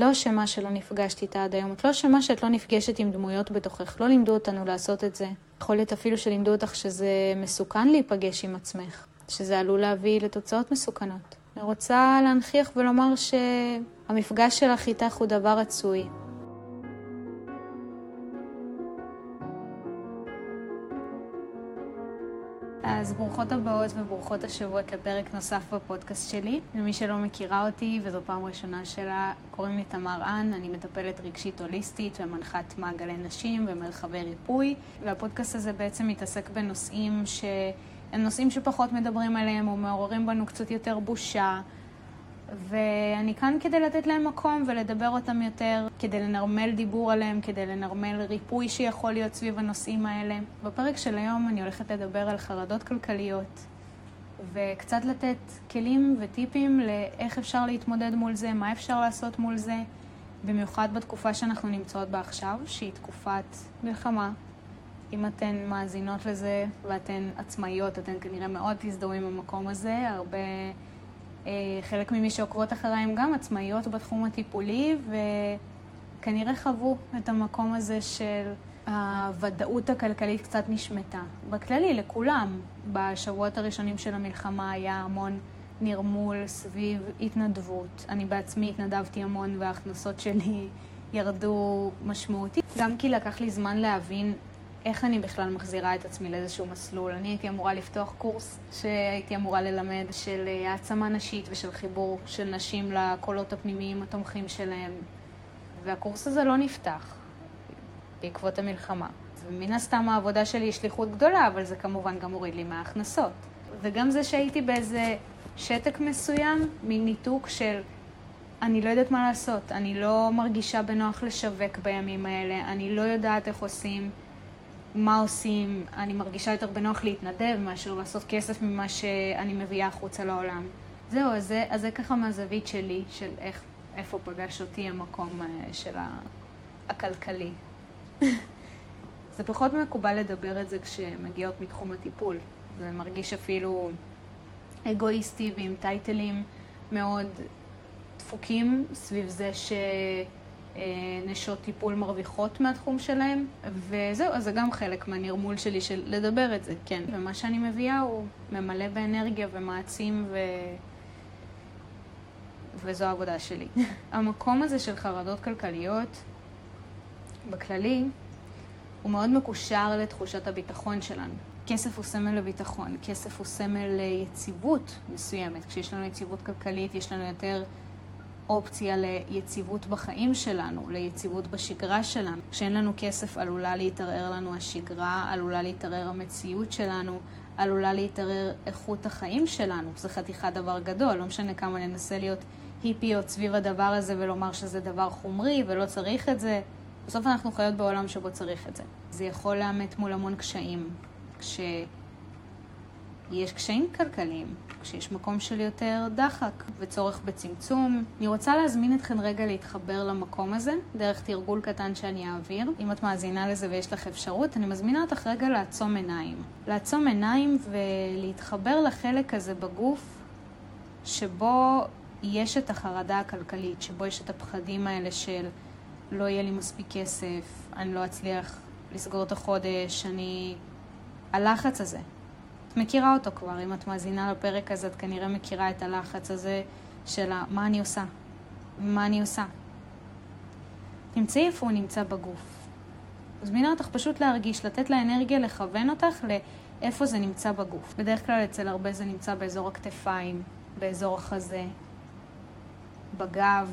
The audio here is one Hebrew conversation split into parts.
לא אשמה שלא נפגשת איתה עד היום, את לא אשמה שאת לא נפגשת עם דמויות בתוכך, לא לימדו אותנו לעשות את זה. יכול להיות אפילו שלימדו אותך שזה מסוכן להיפגש עם עצמך, שזה עלול להביא לתוצאות מסוכנות. אני רוצה להנכיח ולומר שהמפגש שלך איתך הוא דבר רצוי. אז ברוכות הבאות וברוכות השבועות לפרק נוסף בפודקאסט שלי. למי שלא מכירה אותי וזו פעם ראשונה שלה, קוראים לי תמר אן, אני מטפלת רגשית הוליסטית ומנחת מעגלי נשים ומרחבי ריפוי, והפודקאסט הזה בעצם מתעסק בנושאים שהם נושאים שפחות מדברים עליהם או מעוררים בנו קצת יותר בושה. ואני כאן כדי לתת להם מקום ולדבר אותם יותר, כדי לנרמל דיבור עליהם, כדי לנרמל ריפוי שיכול להיות סביב הנושאים האלה. בפרק של היום אני הולכת לדבר על חרדות כלכליות, וקצת לתת כלים וטיפים לאיך אפשר להתמודד מול זה, מה אפשר לעשות מול זה, במיוחד בתקופה שאנחנו נמצאות בה עכשיו, שהיא תקופת מלחמה. אם אתן מאזינות לזה ואתן עצמאיות, אתן כנראה מאוד תזדהו עם המקום הזה, הרבה... אה, חלק ממי שעוקבות אחריי הם גם עצמאיות בתחום הטיפולי, וכנראה חוו את המקום הזה של הוודאות הכלכלית קצת נשמטה. בכללי, לכולם, בשבועות הראשונים של המלחמה היה המון נרמול סביב התנדבות. אני בעצמי התנדבתי המון וההכנסות שלי ירדו משמעותית. גם כי לקח לי זמן להבין איך אני בכלל מחזירה את עצמי לאיזשהו מסלול. אני הייתי אמורה לפתוח קורס שהייתי אמורה ללמד של אה, העצמה נשית ושל חיבור של נשים לקולות הפנימיים התומכים שלהם, והקורס הזה לא נפתח בעקבות המלחמה. ומן הסתם העבודה שלי היא שליחות גדולה, אבל זה כמובן גם הוריד לי מההכנסות. וגם זה שהייתי באיזה שתק מסוים, מין ניתוק של אני לא יודעת מה לעשות, אני לא מרגישה בנוח לשווק בימים האלה, אני לא יודעת איך עושים. מה עושים, אני מרגישה יותר בנוח להתנדב מאשר לעשות כסף ממה שאני מביאה החוצה לעולם. זהו, אז זה, אז זה ככה מהזווית שלי, של איך, איפה פגש אותי המקום אה, של הכלכלי. זה פחות מקובל לדבר את זה כשמגיעות מתחום הטיפול. זה מרגיש אפילו אגואיסטי ועם טייטלים מאוד דפוקים סביב זה ש... אה, נשות טיפול מרוויחות מהתחום שלהם, וזהו, אז זה גם חלק מהנרמול שלי של לדבר את זה, כן. ומה שאני מביאה הוא ממלא באנרגיה ומעצים ו... וזו העבודה שלי. המקום הזה של חרדות כלכליות, בכללי, הוא מאוד מקושר לתחושת הביטחון שלנו. כסף הוא סמל לביטחון, כסף הוא סמל ליציבות מסוימת. כשיש לנו יציבות כלכלית, יש לנו יותר אופציה ליציבות בחיים שלנו, ליציבות בשגרה שלנו. כשאין לנו כסף עלולה להתערער לנו השגרה, עלולה להתערער המציאות שלנו, עלולה להתערער איכות החיים שלנו. זה חתיכת דבר גדול, לא משנה כמה ננסה להיות היפיות סביב הדבר הזה ולומר שזה דבר חומרי ולא צריך את זה. בסוף אנחנו חיות בעולם שבו צריך את זה. זה יכול לאמת מול המון קשיים. כש... יש קשיים כלכליים, כשיש מקום של יותר דחק וצורך בצמצום. אני רוצה להזמין אתכם רגע להתחבר למקום הזה, דרך תרגול קטן שאני אעביר. אם את מאזינה לזה ויש לך אפשרות, אני מזמינה אותך רגע לעצום עיניים. לעצום עיניים ולהתחבר לחלק הזה בגוף שבו יש את החרדה הכלכלית, שבו יש את הפחדים האלה של לא יהיה לי מספיק כסף, אני לא אצליח לסגור את החודש, אני... הלחץ הזה, מכירה אותו כבר, אם את מאזינה לפרק הזה, את כנראה מכירה את הלחץ הזה של מה אני עושה, מה אני עושה. תמצאי איפה הוא נמצא בגוף. מזמינה אותך פשוט להרגיש, לתת לאנרגיה לכוון אותך לאיפה זה נמצא בגוף. בדרך כלל אצל הרבה זה נמצא באזור הכתפיים, באזור החזה, בגב,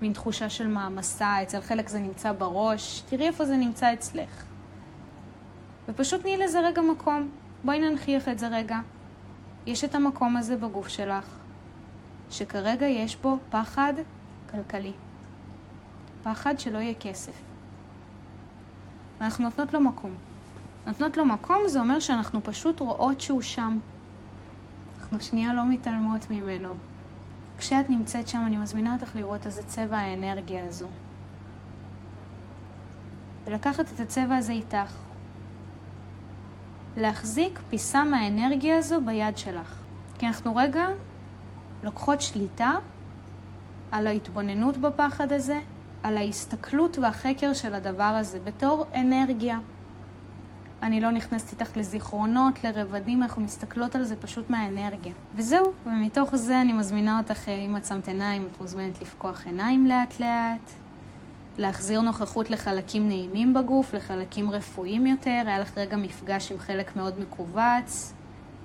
מין תחושה של מעמסה, אצל חלק זה נמצא בראש, תראי איפה זה נמצא אצלך. ופשוט תני לזה רגע מקום. בואי ננכיח את זה רגע. יש את המקום הזה בגוף שלך, שכרגע יש בו פחד כלכלי. פחד שלא יהיה כסף. ואנחנו נותנות לו מקום. נותנות לו מקום זה אומר שאנחנו פשוט רואות שהוא שם. אנחנו שנייה לא מתעלמות ממנו. כשאת נמצאת שם, אני מזמינה אותך לראות איזה צבע האנרגיה הזו. ולקחת את הצבע הזה איתך, להחזיק פיסה מהאנרגיה הזו ביד שלך. כי אנחנו רגע לוקחות שליטה על ההתבוננות בפחד הזה, על ההסתכלות והחקר של הדבר הזה בתור אנרגיה. אני לא נכנסת איתך לזיכרונות, לרבדים, אנחנו מסתכלות על זה פשוט מהאנרגיה. וזהו, ומתוך זה אני מזמינה אותך, אה, אם את שמת עיניים, את מוזמנת לפקוח עיניים לאט לאט, להחזיר נוכחות לחלקים נעימים בגוף, לחלקים רפואיים יותר, היה לך רגע מפגש עם חלק מאוד מכווץ,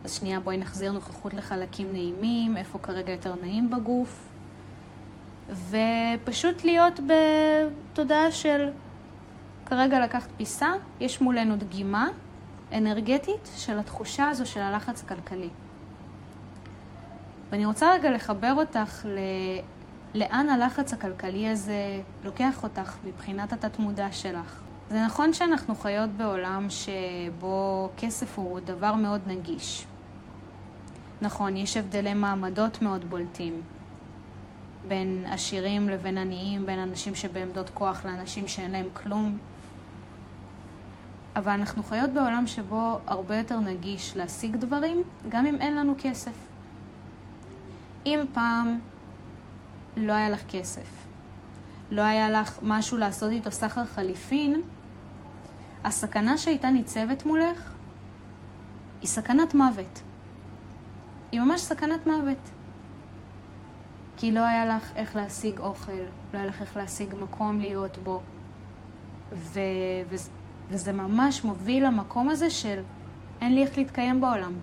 אז שנייה בואי נחזיר נוכחות לחלקים נעימים, איפה כרגע יותר נעים בגוף. ופשוט להיות בתודעה של כרגע לקחת פיסה, יש מולנו דגימה אנרגטית של התחושה הזו של הלחץ הכלכלי. ואני רוצה רגע לחבר אותך ל... לאן הלחץ הכלכלי הזה לוקח אותך מבחינת התת-מודע שלך. זה נכון שאנחנו חיות בעולם שבו כסף הוא דבר מאוד נגיש. נכון, יש הבדלי מעמדות מאוד בולטים. בין עשירים לבין עניים, בין אנשים שבעמדות כוח לאנשים שאין להם כלום. אבל אנחנו חיות בעולם שבו הרבה יותר נגיש להשיג דברים, גם אם אין לנו כסף. אם פעם לא היה לך כסף, לא היה לך משהו לעשות איתו סחר חליפין, הסכנה שהייתה ניצבת מולך היא סכנת מוות. היא ממש סכנת מוות. כי לא היה לך איך להשיג אוכל, לא היה לך איך להשיג מקום להיות בו. ו... ו... וזה ממש מוביל למקום הזה של אין לי איך להתקיים בעולם.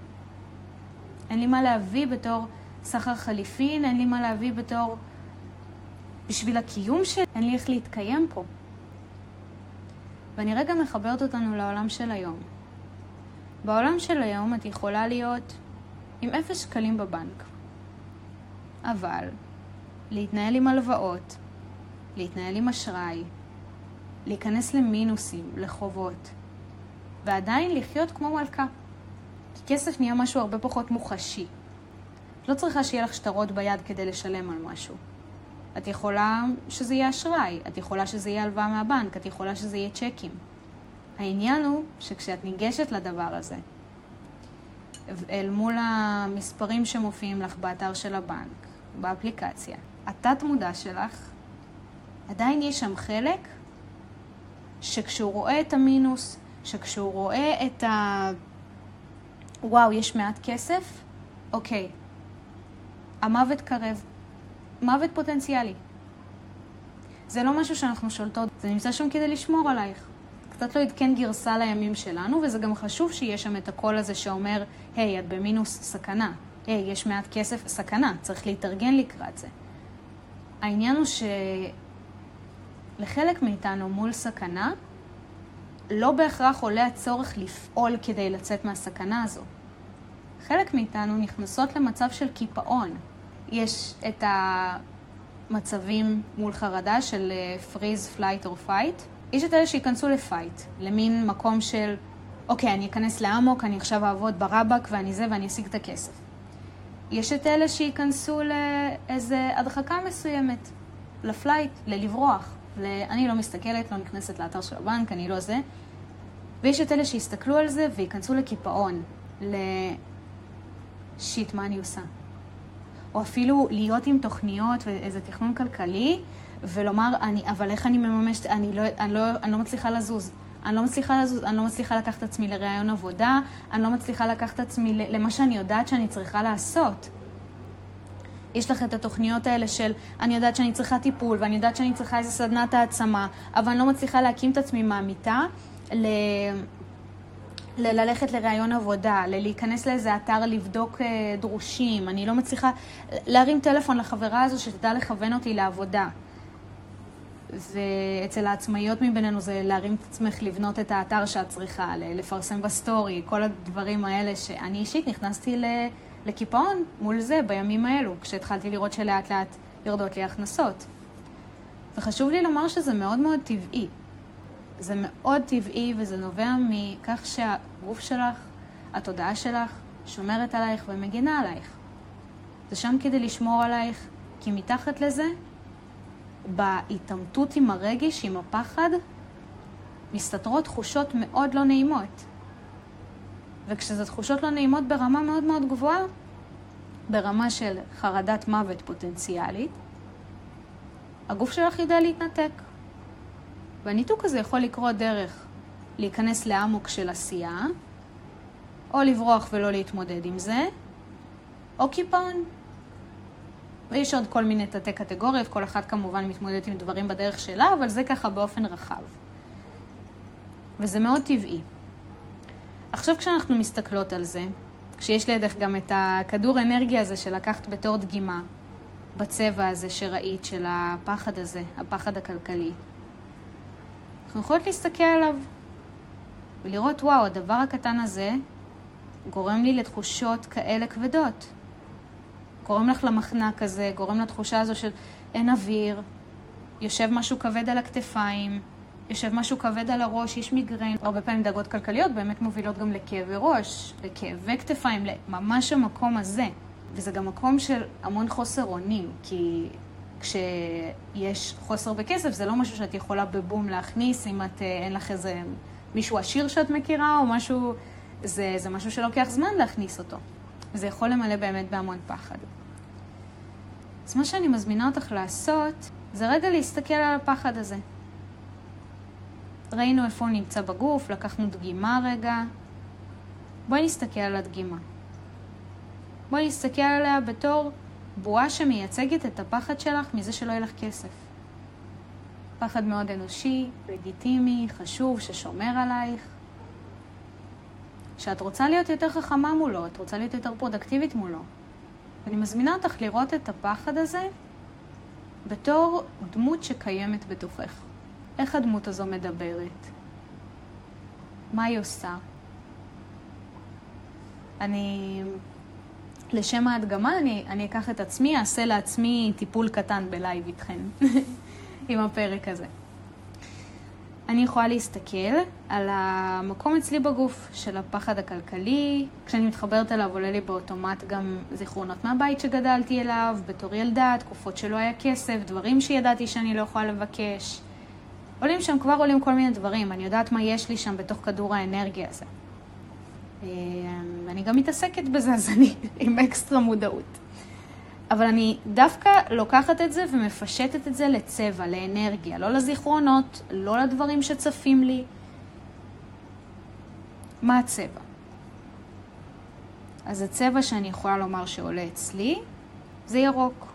אין לי מה להביא בתור סחר חליפין, אין לי מה להביא בתור... בשביל הקיום שלי, אין לי איך להתקיים פה. ואני רגע מחברת אותנו לעולם של היום. בעולם של היום את יכולה להיות עם אפס שקלים בבנק. אבל להתנהל עם הלוואות, להתנהל עם אשראי, להיכנס למינוסים, לחובות, ועדיין לחיות כמו מלכה. כי כסף נהיה משהו הרבה פחות מוחשי. לא צריכה שיהיה לך שטרות ביד כדי לשלם על משהו. את יכולה שזה יהיה אשראי, את יכולה שזה יהיה הלוואה מהבנק, את יכולה שזה יהיה צ'קים. העניין הוא שכשאת ניגשת לדבר הזה, אל מול המספרים שמופיעים לך באתר של הבנק, באפליקציה, התת מודע שלך, עדיין יש שם חלק שכשהוא רואה את המינוס, שכשהוא רואה את ה... וואו, יש מעט כסף, אוקיי, המוות קרב, מוות פוטנציאלי. זה לא משהו שאנחנו שולטות, זה נמצא שם כדי לשמור עלייך. קצת לא עדכן גרסה לימים שלנו, וזה גם חשוב שיהיה שם את הקול הזה שאומר, היי, את במינוס סכנה. היי, יש מעט כסף, סכנה, צריך להתארגן לקראת זה. העניין הוא שלחלק מאיתנו מול סכנה, לא בהכרח עולה הצורך לפעול כדי לצאת מהסכנה הזו. חלק מאיתנו נכנסות למצב של קיפאון. יש את המצבים מול חרדה של freeze, flight או fight. יש את אלה שייכנסו ל fight, למין מקום של, אוקיי, אני אכנס לאמוק, אני עכשיו אעבוד ברבק ואני זה ואני אשיג את הכסף. יש את אלה שייכנסו לאיזה הדחקה מסוימת, ל flight, ללברוח. אני לא מסתכלת, לא נכנסת לאתר של הבנק, אני לא זה. ויש את אלה שיסתכלו על זה וייכנסו לקיפאון, לשיט, מה אני עושה? או אפילו להיות עם תוכניות ואיזה תכנון כלכלי, ולומר, אני, אבל איך אני מממשת, אני לא, אני, לא, אני לא מצליחה לזוז. אני לא מצליחה לזוז, אני לא מצליחה לקחת את עצמי לראיון עבודה, אני לא מצליחה לקחת את עצמי למה שאני יודעת שאני צריכה לעשות. יש לך את התוכניות האלה של אני יודעת שאני צריכה טיפול ואני יודעת שאני צריכה איזה סדנת העצמה, אבל אני לא מצליחה להקים את עצמי מהמיטה. ללכת לראיון עבודה, ללהיכנס לאיזה אתר לבדוק אה, דרושים, אני לא מצליחה להרים טלפון לחברה הזו שתדע לכוון אותי לעבודה. ואצל העצמאיות מבינינו זה להרים את עצמך, לבנות את האתר שאת צריכה, לפרסם ב story, כל הדברים האלה שאני אישית נכנסתי לקיפאון מול זה בימים האלו, כשהתחלתי לראות שלאט לאט יורדות לי הכנסות. וחשוב לי לומר שזה מאוד מאוד טבעי. זה מאוד טבעי וזה נובע מכך שהגוף שלך, התודעה שלך, שומרת עלייך ומגינה עלייך. זה שם כדי לשמור עלייך, כי מתחת לזה בהתעמתות עם הרגש, עם הפחד, מסתתרות תחושות מאוד לא נעימות. וכשזה תחושות לא נעימות ברמה מאוד מאוד גבוהה, ברמה של חרדת מוות פוטנציאלית, הגוף שלך יודע להתנתק. והניתוק הזה יכול לקרות דרך להיכנס לאמוק של עשייה, או לברוח ולא להתמודד עם זה, או קיפאון. ויש עוד כל מיני תתי קטגוריות, כל אחת כמובן מתמודדת עם דברים בדרך שלה, אבל זה ככה באופן רחב. וזה מאוד טבעי. עכשיו כשאנחנו מסתכלות על זה, כשיש לידך גם את הכדור אנרגיה הזה שלקחת בתור דגימה, בצבע הזה שראית, של הפחד הזה, הפחד הכלכלי, אנחנו יכולות להסתכל עליו ולראות, וואו, הדבר הקטן הזה גורם לי לתחושות כאלה כבדות. גורם לך למחנק הזה, גורם לתחושה הזו של אין אוויר, יושב משהו כבד על הכתפיים, יושב משהו כבד על הראש, יש מיגרן. הרבה פעמים דאגות כלכליות באמת מובילות גם לכאבי ראש, לכאבי כתפיים, ממש המקום הזה. וזה גם מקום של המון חוסר אונים, כי כשיש חוסר בכסף זה לא משהו שאת יכולה בבום להכניס אם את, אה, אין לך איזה מישהו עשיר שאת מכירה או משהו, זה, זה משהו שלוקח זמן להכניס אותו. וזה יכול למלא באמת בהמון פחד. אז מה שאני מזמינה אותך לעשות, זה רגע להסתכל על הפחד הזה. ראינו איפה הוא נמצא בגוף, לקחנו דגימה רגע. בואי נסתכל על הדגימה. בואי נסתכל עליה בתור בועה שמייצגת את הפחד שלך מזה שלא יהיה לך כסף. פחד מאוד אנושי, לגיטימי, חשוב, ששומר עלייך. שאת רוצה להיות יותר חכמה מולו, את רוצה להיות יותר פרודקטיבית מולו. אני מזמינה אותך לראות את הפחד הזה בתור דמות שקיימת בתוכך. איך הדמות הזו מדברת? מה היא עושה? אני, לשם ההדגמה, אני, אני אקח את עצמי, אעשה לעצמי טיפול קטן בלייב איתכן, עם הפרק הזה. אני יכולה להסתכל על המקום אצלי בגוף של הפחד הכלכלי. כשאני מתחברת אליו עולה לי באוטומט גם זיכרונות מהבית שגדלתי אליו, בתור ילדה, תקופות שלא היה כסף, דברים שידעתי שאני לא יכולה לבקש. עולים שם, כבר עולים כל מיני דברים, אני יודעת מה יש לי שם בתוך כדור האנרגיה הזה. אה, אני גם מתעסקת בזה, אז אני עם אקסטרה מודעות. אבל אני דווקא לוקחת את זה ומפשטת את זה לצבע, לאנרגיה, לא לזיכרונות, לא לדברים שצפים לי. מה הצבע? אז הצבע שאני יכולה לומר שעולה אצלי זה ירוק.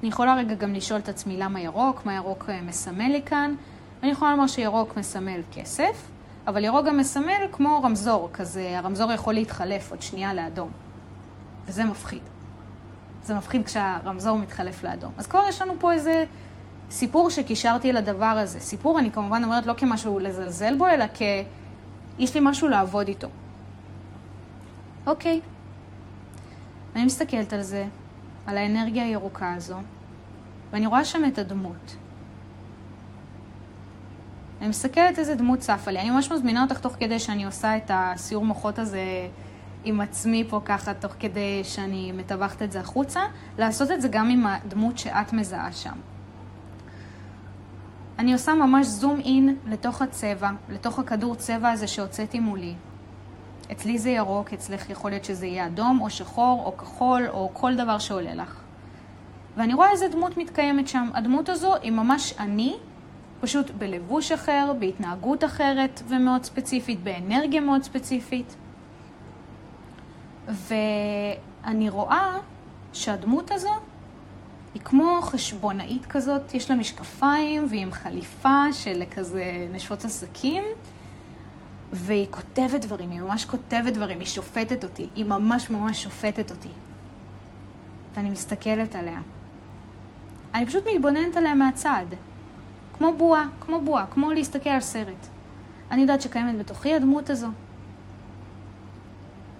אני יכולה רגע גם לשאול את עצמי למה ירוק, מה ירוק אה, מסמל לי כאן. אני יכולה לומר שירוק מסמל כסף, אבל ירוק גם מסמל כמו רמזור, כזה הרמזור יכול להתחלף עוד שנייה לאדום. וזה מפחיד. זה מפחיד כשהרמזור מתחלף לאדום. אז כבר יש לנו פה איזה סיפור שקישרתי לדבר הזה. סיפור, אני כמובן אומרת לא כמשהו לזלזל בו, אלא כ... יש לי משהו לעבוד איתו. אוקיי. אני מסתכלת על זה, על האנרגיה הירוקה הזו, ואני רואה שם את הדמות. אני מסתכלת איזה דמות צפה לי. אני ממש מזמינה אותך תוך כדי שאני עושה את הסיור מוחות הזה עם עצמי פה ככה, תוך כדי שאני מטווחת את זה החוצה, לעשות את זה גם עם הדמות שאת מזהה שם. אני עושה ממש זום אין לתוך הצבע, לתוך הכדור צבע הזה שהוצאתי מולי. אצלי זה ירוק, אצלך יכול להיות שזה יהיה אדום או שחור או כחול או כל דבר שעולה לך. ואני רואה איזה דמות מתקיימת שם. הדמות הזו היא ממש אני, פשוט בלבוש אחר, בהתנהגות אחרת ומאוד ספציפית, באנרגיה מאוד ספציפית. ואני רואה שהדמות הזו היא כמו חשבונאית כזאת, יש לה משקפיים והיא עם חליפה של כזה נשות עסקים, והיא כותבת דברים, היא ממש כותבת דברים, היא שופטת אותי, היא ממש ממש שופטת אותי. ואני מסתכלת עליה. אני פשוט מתבוננת עליה מהצד. כמו בועה, כמו בועה, כמו להסתכל על סרט. אני יודעת שקיימת בתוכי הדמות הזו,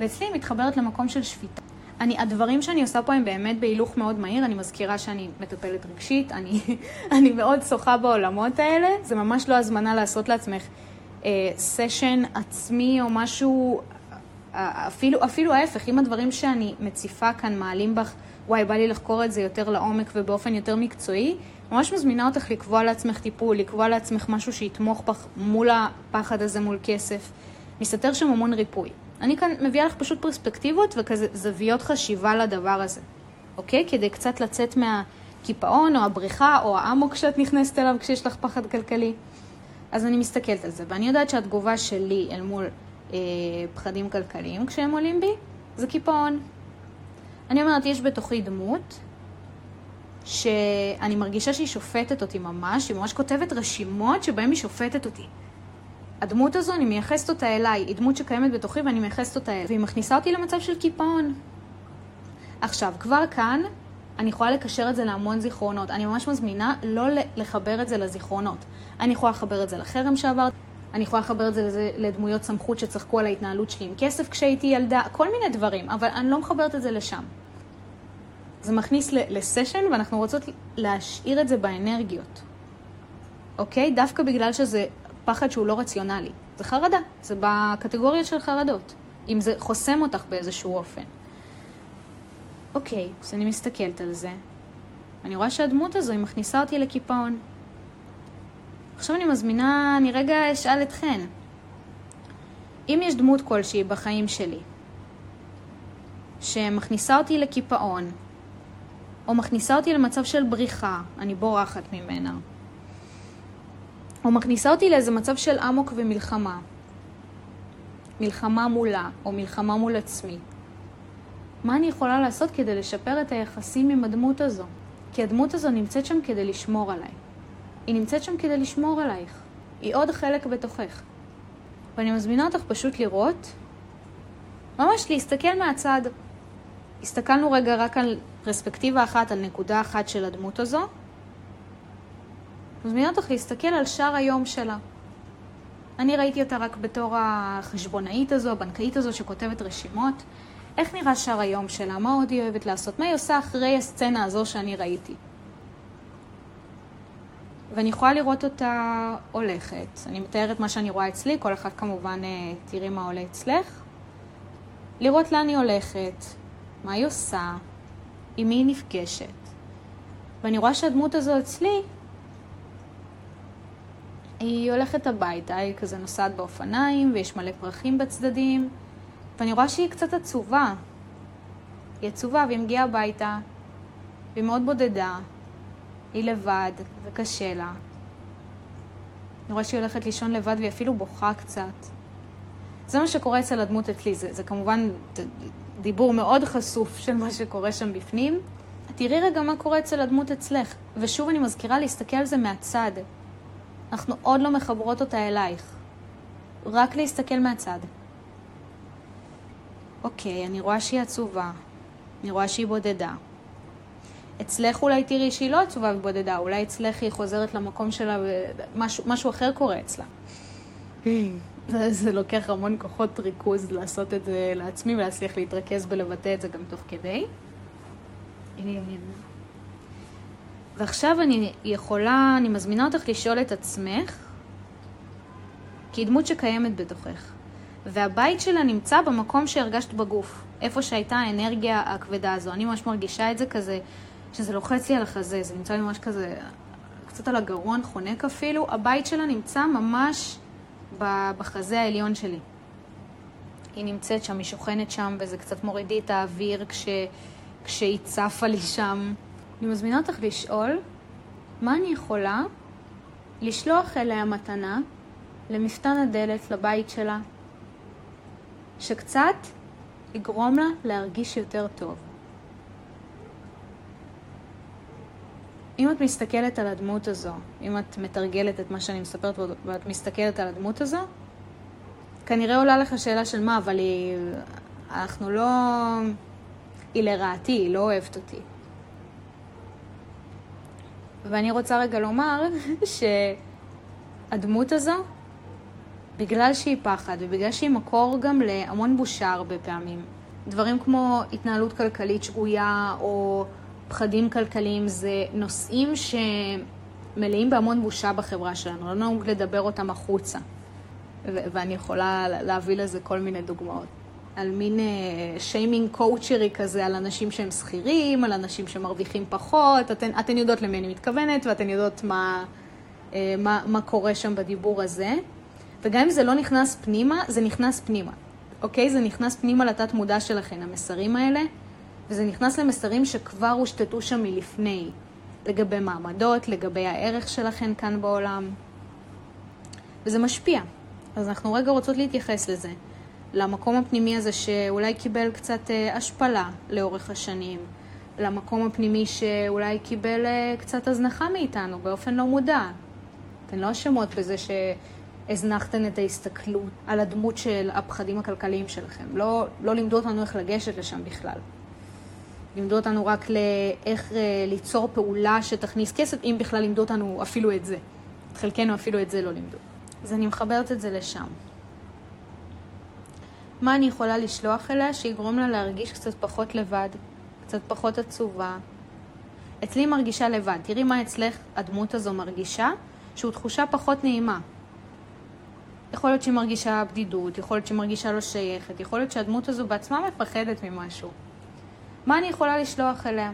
ואצלי היא מתחברת למקום של שפיטה. אני, הדברים שאני עושה פה הם באמת בהילוך מאוד מהיר, אני מזכירה שאני מטפלת רגשית, אני, אני מאוד שוחה בעולמות האלה, זה ממש לא הזמנה לעשות לעצמך אה, סשן עצמי או משהו, אה, אפילו, אפילו ההפך, אם הדברים שאני מציפה כאן מעלים בך, וואי, בא לי לחקור את זה יותר לעומק ובאופן יותר מקצועי, ממש מזמינה אותך לקבוע לעצמך טיפול, לקבוע לעצמך משהו שיתמוך בך מול הפחד הזה מול כסף. מסתתר שם המון ריפוי. אני כאן מביאה לך פשוט פרספקטיבות וכזה זוויות חשיבה לדבר הזה, אוקיי? כדי קצת לצאת מה, הקיפאון או הבריחה או האמוק שאת נכנסת אליו כשיש לך פחד כלכלי. אז אני מסתכלת על זה, ואני יודעת שהתגובה שלי אל מול אה, פחדים כלכליים כשהם עולים בי, זה קיפאון. אני אומרת, יש בתוכי דמות שאני מרגישה שהיא שופטת אותי ממש, היא ממש כותבת רשימות שבהן היא שופטת אותי. הדמות הזו, אני מייחסת אותה אליי, היא דמות שקיימת בתוכי ואני מייחסת אותה אליי, והיא מכניסה אותי למצב של קיפאון. עכשיו, כבר כאן, אני יכולה לקשר את זה להמון זיכרונות. אני ממש מזמינה לא לחבר את זה לזיכרונות. אני יכולה לחבר את זה לחרם שעברת, אני יכולה לחבר את זה לזה, לדמויות סמכות שצחקו על ההתנהלות שלי עם כסף כשהייתי ילדה, כל מיני דברים, אבל אני לא מחברת את זה לשם. זה מכניס לסשן ואנחנו רוצות להשאיר את זה באנרגיות, אוקיי? דווקא בגלל שזה פחד שהוא לא רציונלי. זה חרדה, זה בקטגוריה של חרדות, אם זה חוסם אותך באיזשהו אופן. אוקיי, אז אני מסתכלת על זה, אני רואה שהדמות הזו היא מכניסה אותי לקיפאון. עכשיו אני מזמינה, אני רגע אשאל אתכן. אם יש דמות כלשהי בחיים שלי שמכניסה אותי לקיפאון, או מכניסה אותי למצב של בריחה, אני בורחת ממנה, או מכניסה אותי לאיזה מצב של אמוק ומלחמה, מלחמה מולה, או מלחמה מול עצמי, מה אני יכולה לעשות כדי לשפר את היחסים עם הדמות הזו? כי הדמות הזו נמצאת שם כדי לשמור עליי. היא נמצאת שם כדי לשמור עלייך. היא עוד חלק בתוכך. ואני מזמינה אותך פשוט לראות, ממש להסתכל מהצד. הסתכלנו רגע רק על פרספקטיבה אחת, על נקודה אחת של הדמות הזו. מזמינה אותך להסתכל על שאר היום שלה. אני ראיתי אותה רק בתור החשבונאית הזו, הבנקאית הזו שכותבת רשימות. איך נראה שאר היום שלה? מה עוד היא אוהבת לעשות? מה היא עושה אחרי הסצנה הזו שאני ראיתי? ואני יכולה לראות אותה הולכת. אני מתארת מה שאני רואה אצלי, כל אחת כמובן אה, תראי מה עולה אצלך. לראות לאן היא הולכת, מה היא עושה, עם מי היא נפגשת. ואני רואה שהדמות הזו אצלי, היא הולכת הביתה, היא כזה נוסעת באופניים, ויש מלא פרחים בצדדים, ואני רואה שהיא קצת עצובה. היא עצובה והיא מגיעה הביתה, והיא מאוד בודדה, היא לבד, וקשה לה. אני רואה שהיא הולכת לישון לבד והיא אפילו בוכה קצת. זה מה שקורה אצל הדמות אצלי, זה, זה כמובן דיבור מאוד חשוף של מה שקורה שם בפנים. תראי רגע מה קורה אצל הדמות אצלך. ושוב אני מזכירה להסתכל על זה מהצד. אנחנו עוד לא מחברות אותה אלייך. רק להסתכל מהצד. אוקיי, אני רואה שהיא עצובה. אני רואה שהיא בודדה. אצלך אולי תראי שהיא לא עצובה ובודדה, אולי אצלך היא חוזרת למקום שלה ומשהו אחר קורה אצלה. זה, זה לוקח המון כוחות ריכוז לעשות את זה לעצמי ולהצליח להתרכז בלבטא את זה גם תוך כדי. ועכשיו אני יכולה, אני מזמינה אותך לשאול את עצמך, כי דמות שקיימת בתוכך. והבית שלה נמצא במקום שהרגשת בגוף, איפה שהייתה האנרגיה הכבדה הזו. אני ממש מרגישה את זה כזה, שזה לוחץ לי על החזה, זה נמצא לי ממש כזה, קצת על הגרון, חונק אפילו. הבית שלה נמצא ממש בחזה העליון שלי. היא נמצאת שם, היא שוכנת שם, וזה קצת מוריד לי את האוויר כש, כשהיא צפה לי שם. אני מזמינה אותך לשאול, מה אני יכולה לשלוח אליה מתנה למפתן הדלת לבית שלה, שקצת יגרום לה להרגיש יותר טוב. אם את מסתכלת על הדמות הזו, אם את מתרגלת את מה שאני מספרת ואת מסתכלת על הדמות הזו, כנראה עולה לך שאלה של מה, אבל היא... אנחנו לא... היא לרעתי, היא לא אוהבת אותי. ואני רוצה רגע לומר שהדמות הזו בגלל שהיא פחד ובגלל שהיא מקור גם להמון בושה הרבה פעמים. דברים כמו התנהלות כלכלית שגויה או פחדים כלכליים זה נושאים שמלאים בהמון בושה בחברה שלנו, לא נהוג לדבר אותם החוצה. ו- ואני יכולה להביא לזה כל מיני דוגמאות. על מין שיימינג uh, קואוצ'רי כזה, על אנשים שהם שכירים, על אנשים שמרוויחים פחות, אתן, אתן יודעות למי אני מתכוונת ואתן יודעות מה, uh, מה, מה קורה שם בדיבור הזה. וגם אם זה לא נכנס פנימה, זה נכנס פנימה, אוקיי? זה נכנס פנימה לתת מודע שלכם, המסרים האלה, וזה נכנס למסרים שכבר הושתתו שם מלפני. לגבי מעמדות, לגבי הערך שלכן כאן בעולם. וזה משפיע. אז אנחנו רגע רוצות להתייחס לזה. למקום הפנימי הזה שאולי קיבל קצת אה, השפלה לאורך השנים, למקום הפנימי שאולי קיבל אה, קצת הזנחה מאיתנו באופן לא מודע. אתן לא אשמות בזה שהזנחתן את ההסתכלות על הדמות של הפחדים הכלכליים שלכם. לא, לא לימדו אותנו איך לגשת לשם בכלל. לימדו אותנו רק לאיך אה, ליצור פעולה שתכניס כסף, אם בכלל לימדו אותנו אפילו את זה. את חלקנו אפילו את זה לא לימדו. אז אני מחברת את זה לשם. מה אני יכולה לשלוח אליה שיגרום לה להרגיש קצת פחות לבד, קצת פחות עצובה. אצלי מרגישה לבד. תראי מה אצלך הדמות הזו מרגישה, שהוא תחושה פחות נעימה. יכול להיות שהיא מרגישה בדידות, יכול להיות שהיא מרגישה לא שייכת, יכול להיות שהדמות הזו בעצמה מפחדת ממשהו. מה אני יכולה לשלוח אליה?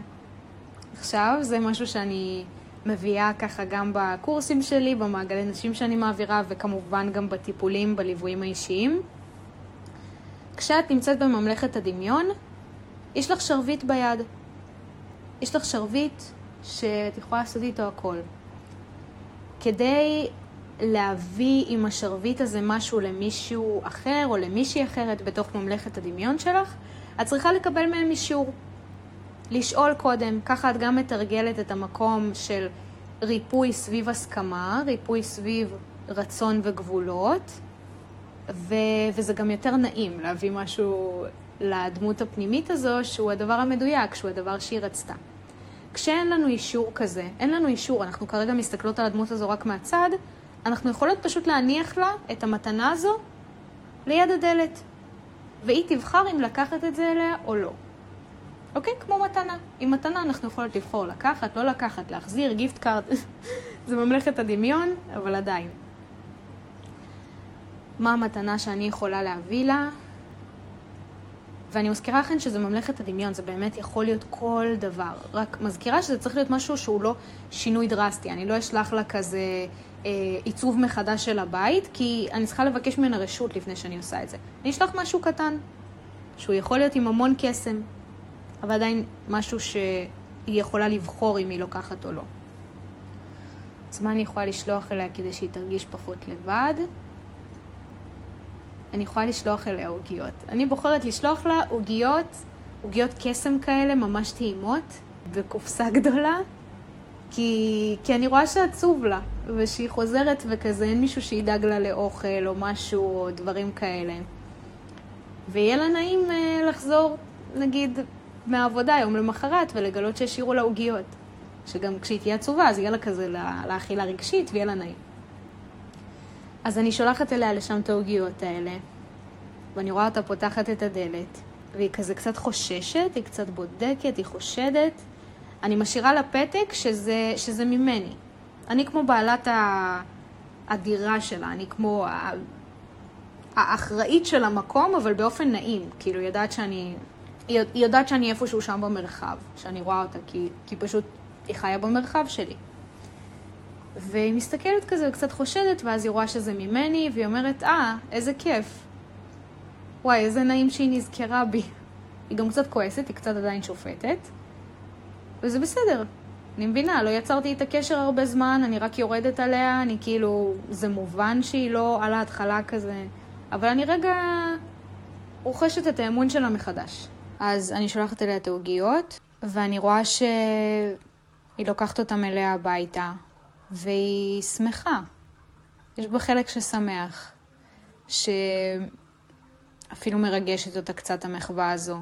עכשיו, זה משהו שאני מביאה ככה גם בקורסים שלי, במעגלי נשים שאני מעבירה, וכמובן גם בטיפולים, בליוויים האישיים. כשאת נמצאת בממלכת הדמיון, יש לך שרביט ביד. יש לך שרביט שאת יכולה לעשות איתו הכל. כדי להביא עם השרביט הזה משהו למישהו אחר או למישהי אחרת בתוך ממלכת הדמיון שלך, את צריכה לקבל מהם אישור. לשאול קודם, ככה את גם מתרגלת את המקום של ריפוי סביב הסכמה, ריפוי סביב רצון וגבולות, ו- וזה גם יותר נעים להביא משהו לדמות הפנימית הזו, שהוא הדבר המדויק, שהוא הדבר שהיא רצתה. כשאין לנו אישור כזה, אין לנו אישור, אנחנו כרגע מסתכלות על הדמות הזו רק מהצד, אנחנו יכולות פשוט להניח לה את המתנה הזו ליד הדלת, והיא תבחר אם לקחת את זה אליה או לא. אוקיי? כמו מתנה. עם מתנה אנחנו יכולות לבחור לקחת, לא לקחת, להחזיר, gift card. זה ממלכת הדמיון, אבל עדיין. מה המתנה שאני יכולה להביא לה? ואני מזכירה לכם שזה ממלכת הדמיון, זה באמת יכול להיות כל דבר. רק מזכירה שזה צריך להיות משהו שהוא לא שינוי דרסטי. אני לא אשלח לה כזה עיצוב מחדש של הבית, כי אני צריכה לבקש ממנה רשות לפני שאני עושה את זה. אני אשלח משהו קטן, שהוא יכול להיות עם המון קסם, אבל עדיין משהו שהיא יכולה לבחור אם היא לוקחת או לא. אז מה אני יכולה לשלוח אליה כדי שהיא תרגיש פחות לבד? אני יכולה לשלוח אליה עוגיות. אני בוחרת לשלוח לה עוגיות, עוגיות קסם כאלה, ממש טעימות, בקופסה גדולה, כי, כי אני רואה שעצוב לה, ושהיא חוזרת וכזה, אין מישהו שידאג לה לאוכל או משהו, או דברים כאלה. ויהיה לה נעים אה, לחזור, נגיד, מהעבודה יום למחרת ולגלות שהשאירו לה עוגיות. שגם כשהיא תהיה עצובה, אז יהיה לה כזה לאכילה רגשית ויהיה לה נעים. אז אני שולחת אליה לשם את העוגיות האלה, ואני רואה אותה פותחת את הדלת, והיא כזה קצת חוששת, היא קצת בודקת, היא חושדת. אני משאירה לה פתק שזה, שזה ממני. אני כמו בעלת הדירה שלה, אני כמו האחראית של המקום, אבל באופן נעים. כאילו, יודעת שאני... היא יודעת שאני איפשהו שם במרחב, שאני רואה אותה, כי, כי פשוט היא חיה במרחב שלי. והיא מסתכלת כזה וקצת חושדת, ואז היא רואה שזה ממני, והיא אומרת, אה, איזה כיף. וואי, איזה נעים שהיא נזכרה בי. היא גם קצת כועסת, היא קצת עדיין שופטת, וזה בסדר. אני מבינה, לא יצרתי את הקשר הרבה זמן, אני רק יורדת עליה, אני כאילו, זה מובן שהיא לא על ההתחלה כזה, אבל אני רגע רוכשת את האמון שלה מחדש. אז אני שולחת אליה את העוגיות, ואני רואה שהיא לוקחת אותם אליה הביתה, והיא שמחה. יש בה חלק ששמח, שאפילו מרגשת אותה קצת המחווה הזו.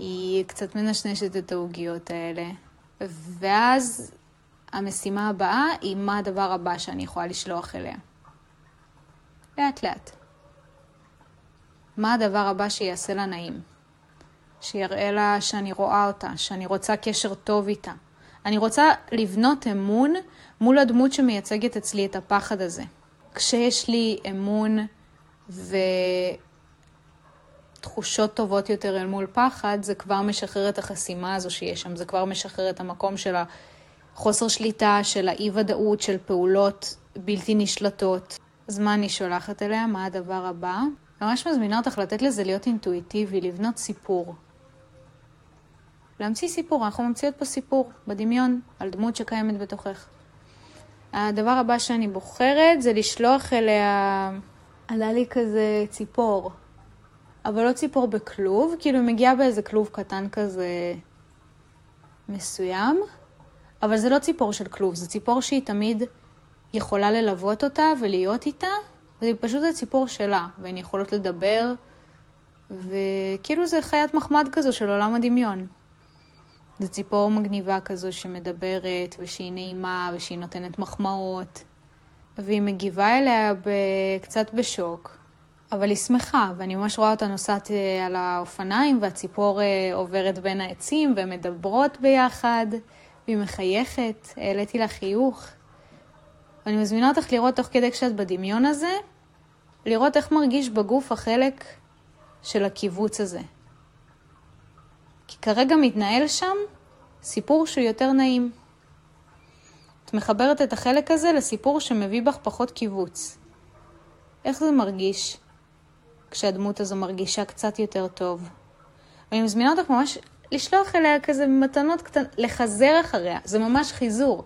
היא קצת מנשנשת את העוגיות האלה, ואז המשימה הבאה היא מה הדבר הבא שאני יכולה לשלוח אליה. לאט לאט. מה הדבר הבא שיעשה לה נעים? שיראה לה שאני רואה אותה, שאני רוצה קשר טוב איתה. אני רוצה לבנות אמון מול הדמות שמייצגת אצלי את הפחד הזה. כשיש לי אמון ותחושות טובות יותר אל מול פחד, זה כבר משחרר את החסימה הזו שיש שם, זה כבר משחרר את המקום של החוסר שליטה, של האי-ודאות, של פעולות בלתי נשלטות. אז מה אני שולחת אליה? מה הדבר הבא? ממש מזמינה אותך לתת לזה להיות אינטואיטיבי, לבנות סיפור. להמציא סיפור. אנחנו ממציאות פה סיפור בדמיון על דמות שקיימת בתוכך. הדבר הבא שאני בוחרת זה לשלוח אליה, עלה לי כזה ציפור, אבל לא ציפור בכלוב, כאילו היא מגיעה באיזה כלוב קטן כזה מסוים, אבל זה לא ציפור של כלוב, זה ציפור שהיא תמיד יכולה ללוות אותה ולהיות איתה, וזה פשוט הציפור שלה, והן יכולות לדבר, וכאילו זה חיית מחמד כזו של עולם הדמיון. זו ציפור מגניבה כזו שמדברת, ושהיא נעימה, ושהיא נותנת מחמאות, והיא מגיבה אליה קצת בשוק, אבל היא שמחה, ואני ממש רואה אותה נוסעת אה, על האופניים, והציפור אה, עוברת בין העצים, והן מדברות ביחד, והיא מחייכת, העליתי לה חיוך. ואני מזמינה אותך לראות תוך כדי כשאת בדמיון הזה, לראות איך מרגיש בגוף החלק של הקיבוץ הזה. כי כרגע מתנהל שם סיפור שהוא יותר נעים. את מחברת את החלק הזה לסיפור שמביא בך פחות קיבוץ. איך זה מרגיש כשהדמות הזו מרגישה קצת יותר טוב? ואני מזמינה אותך ממש לשלוח אליה כזה מתנות קטנות, לחזר אחריה, זה ממש חיזור.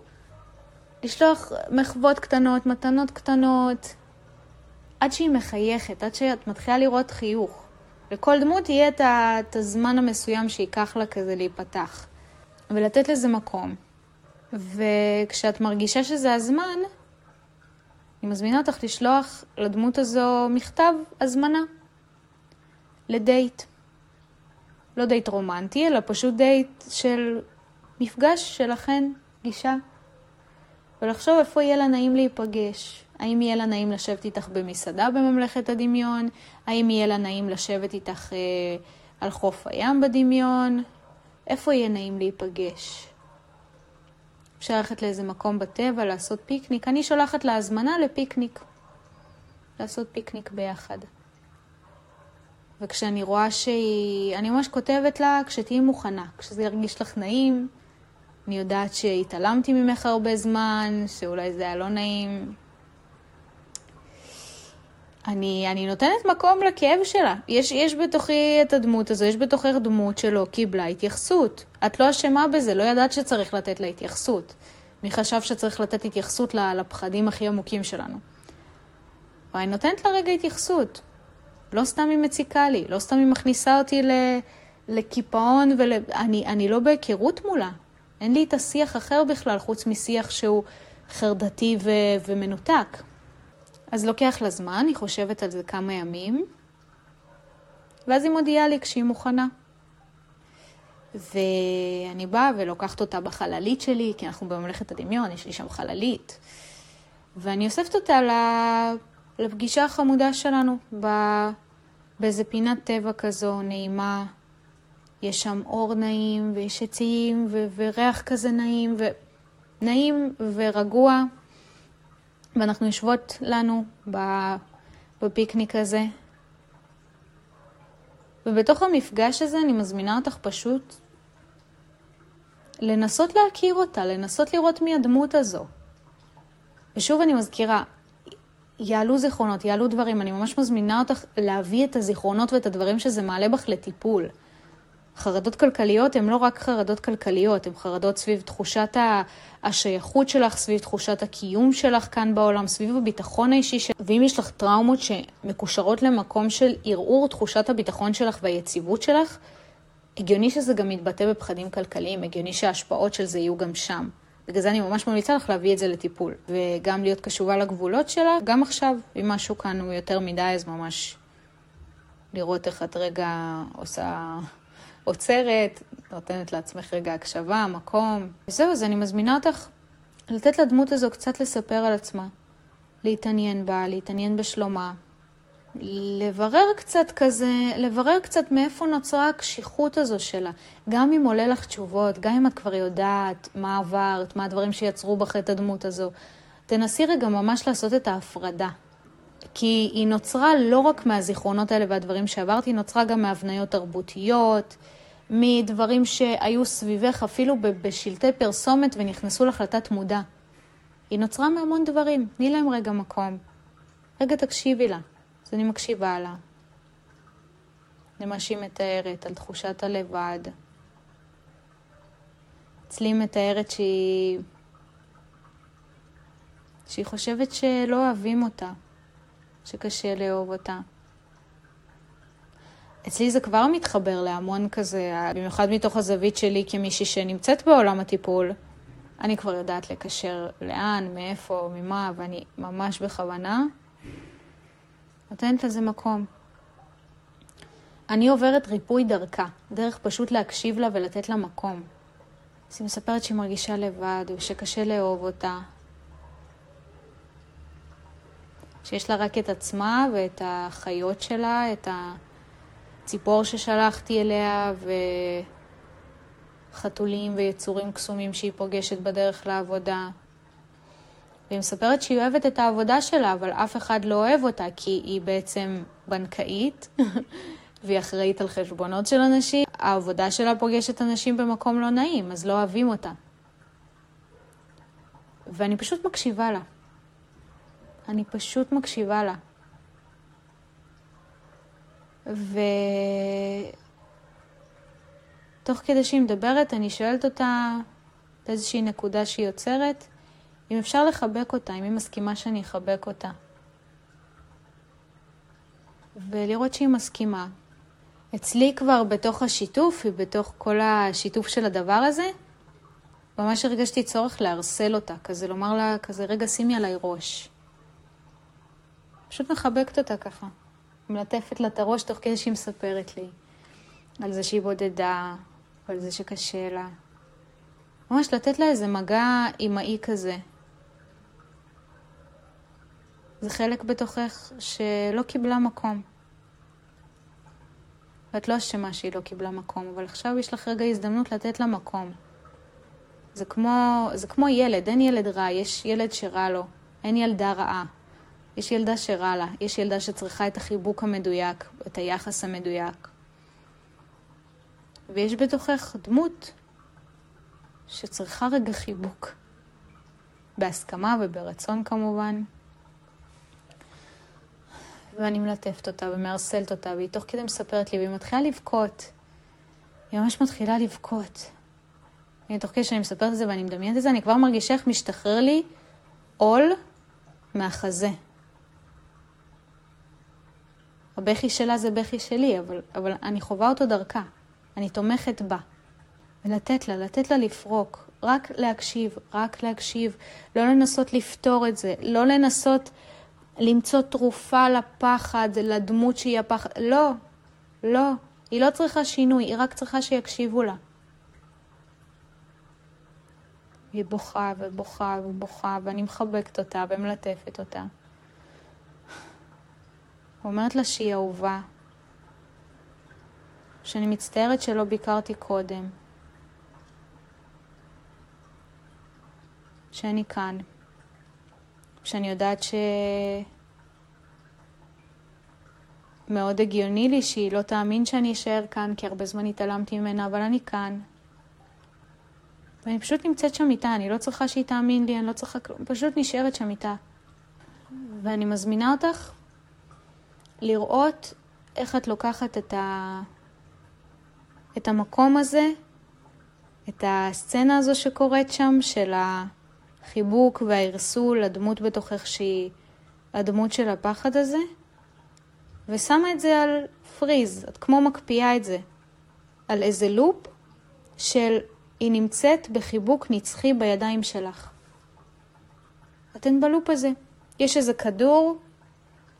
לשלוח מחוות קטנות, מתנות קטנות, עד שהיא מחייכת, עד שאת מתחילה לראות חיוך. לכל דמות יהיה את הזמן המסוים שייקח לה כזה להיפתח. ולתת לזה מקום. וכשאת מרגישה שזה הזמן, אני מזמינה אותך לשלוח לדמות הזו מכתב הזמנה לדייט. לא דייט רומנטי, אלא פשוט דייט של מפגש שלכן, גישה. ולחשוב איפה יהיה לה נעים להיפגש. האם יהיה לה נעים לשבת איתך במסעדה בממלכת הדמיון? האם יהיה לה נעים לשבת איתך אה, על חוף הים בדמיון? איפה יהיה נעים להיפגש? אפשר ללכת לאיזה מקום בטבע, לעשות פיקניק. אני שולחת לה הזמנה לפיקניק. לעשות פיקניק ביחד. וכשאני רואה שהיא... אני ממש כותבת לה, כשתהיי מוכנה, כשזה ירגיש לך נעים, אני יודעת שהתעלמתי ממך הרבה זמן, שאולי זה היה לא נעים, אני, אני נותנת מקום לכאב שלה. יש, יש בתוכי את הדמות הזו, יש בתוכך דמות שלא קיבלה התייחסות. את לא אשמה בזה, לא ידעת שצריך לתת לה התייחסות. מי חשב שצריך לתת התייחסות לפחדים הכי עמוקים שלנו? אבל אני נותנת לה רגע התייחסות. לא סתם היא מציקה לי, לא סתם היא מכניסה אותי לקיפאון, ול... אני, אני לא בהיכרות מולה. אין לי את השיח אחר בכלל, חוץ משיח שהוא חרדתי ו... ומנותק. אז לוקח לה זמן, היא חושבת על זה כמה ימים, ואז היא מודיעה לי כשהיא מוכנה. ואני באה ולוקחת אותה בחללית שלי, כי אנחנו בממלכת הדמיון, יש לי שם חללית. ואני אוספת אותה לפגישה החמודה שלנו, באיזה פינת טבע כזו נעימה. יש שם אור נעים, ויש עצים, ו- וריח כזה נעים, ונעים ורגוע. ואנחנו יושבות לנו בפיקניק הזה. ובתוך המפגש הזה אני מזמינה אותך פשוט לנסות להכיר אותה, לנסות לראות מי הדמות הזו. ושוב אני מזכירה, יעלו זיכרונות, יעלו דברים, אני ממש מזמינה אותך להביא את הזיכרונות ואת הדברים שזה מעלה בך לטיפול. חרדות כלכליות הן לא רק חרדות כלכליות, הן חרדות סביב תחושת השייכות שלך, סביב תחושת הקיום שלך כאן בעולם, סביב הביטחון האישי שלך. ואם יש לך טראומות שמקושרות למקום של ערעור תחושת הביטחון שלך והיציבות שלך, הגיוני שזה גם מתבטא בפחדים כלכליים, הגיוני שההשפעות של זה יהיו גם שם. בגלל זה אני ממש ממליצה לך להביא את זה לטיפול, וגם להיות קשובה לגבולות שלה, גם עכשיו, אם משהו כאן הוא יותר מדי, אז ממש לראות איך את רגע עושה... עוצרת, נותנת לעצמך רגע הקשבה, מקום. וזהו, אז אני מזמינה אותך לתת לדמות הזו קצת לספר על עצמה. להתעניין בה, להתעניין בשלומה. לברר קצת כזה, לברר קצת מאיפה נוצרה הקשיחות הזו שלה. גם אם עולה לך תשובות, גם אם את כבר יודעת מה עברת, מה הדברים שיצרו בך את הדמות הזו, תנסי רגע ממש לעשות את ההפרדה. כי היא נוצרה לא רק מהזיכרונות האלה והדברים שעברתי, היא נוצרה גם מהבניות תרבותיות, מדברים שהיו סביבך אפילו בשלטי פרסומת ונכנסו להחלטת מודע. היא נוצרה מהמון דברים, תני להם רגע מקום. רגע תקשיבי לה, אז אני מקשיבה לה. למה שהיא מתארת, על תחושת הלבד. אצלי מתארת שהיא... שהיא חושבת שלא אוהבים אותה, שקשה לאהוב אותה. אצלי זה כבר מתחבר להמון כזה, במיוחד מתוך הזווית שלי כמישהי שנמצאת בעולם הטיפול. אני כבר יודעת לקשר לאן, מאיפה, ממה, ואני ממש בכוונה נותנת לזה מקום. אני עוברת ריפוי דרכה, דרך פשוט להקשיב לה ולתת לה מקום. אז היא מספרת שהיא מרגישה לבד, ושקשה לאהוב אותה. שיש לה רק את עצמה ואת החיות שלה, את הציפור ששלחתי אליה, וחתולים ויצורים קסומים שהיא פוגשת בדרך לעבודה. והיא מספרת שהיא אוהבת את העבודה שלה, אבל אף אחד לא אוהב אותה, כי היא בעצם בנקאית, והיא אחראית על חשבונות של אנשים. העבודה שלה פוגשת אנשים במקום לא נעים, אז לא אוהבים אותה. ואני פשוט מקשיבה לה. אני פשוט מקשיבה לה. ותוך כדי שהיא מדברת, אני שואלת אותה איזושהי נקודה שהיא יוצרת, אם אפשר לחבק אותה, אם היא מסכימה שאני אחבק אותה. ולראות שהיא מסכימה. אצלי כבר בתוך השיתוף, בתוך כל השיתוף של הדבר הזה, ממש הרגשתי צורך להרסל אותה, כזה לומר לה, כזה רגע שימי עליי ראש. פשוט מחבקת אותה ככה. מלטפת לה את הראש תוך כדי שהיא מספרת לי על זה שהיא בודדה, ועל זה שקשה לה. ממש לתת לה איזה מגע אימהי כזה. זה חלק בתוכך שלא קיבלה מקום. ואת לא אשמה שהיא לא קיבלה מקום, אבל עכשיו יש לך רגע הזדמנות לתת לה מקום. זה כמו, זה כמו ילד, אין ילד רע, יש ילד שרע לו, אין ילדה רעה. יש ילדה שרע לה, יש ילדה שצריכה את החיבוק המדויק, את היחס המדויק. ויש בתוכך דמות שצריכה רגע חיבוק. בהסכמה וברצון כמובן. ואני מלטפת אותה ומערסלת אותה, והיא תוך כדי מספרת לי, והיא מתחילה לבכות. היא ממש מתחילה לבכות. אני תוך כדי שאני מספרת את זה ואני מדמיינת את זה, אני כבר מרגישה איך משתחרר לי עול מהחזה. הבכי שלה זה בכי שלי, אבל, אבל אני חווה אותו דרכה. אני תומכת בה. ולתת לה, לתת לה לפרוק. רק להקשיב, רק להקשיב. לא לנסות לפתור את זה. לא לנסות למצוא תרופה לפחד, לדמות שהיא הפחד. לא, לא. היא לא צריכה שינוי, היא רק צריכה שיקשיבו לה. היא בוכה ובוכה ובוכה, ואני מחבקת אותה ומלטפת אותה. אומרת לה שהיא אהובה, שאני מצטערת שלא ביקרתי קודם, שאני כאן, שאני יודעת ש... מאוד הגיוני לי שהיא לא תאמין שאני אשאר כאן, כי הרבה זמן התעלמתי ממנה, אבל אני כאן. ואני פשוט נמצאת שם איתה, אני לא צריכה שהיא תאמין לי, אני לא צריכה כלום, פשוט נשארת שם איתה. ואני מזמינה אותך לראות איך את לוקחת את, ה... את המקום הזה, את הסצנה הזו שקורית שם, של החיבוק והערסול, הדמות בתוכך שהיא הדמות של הפחד הזה, ושמה את זה על פריז, את כמו מקפיאה את זה, על איזה לופ של היא נמצאת בחיבוק נצחי בידיים שלך. אתן בלופ הזה. יש איזה כדור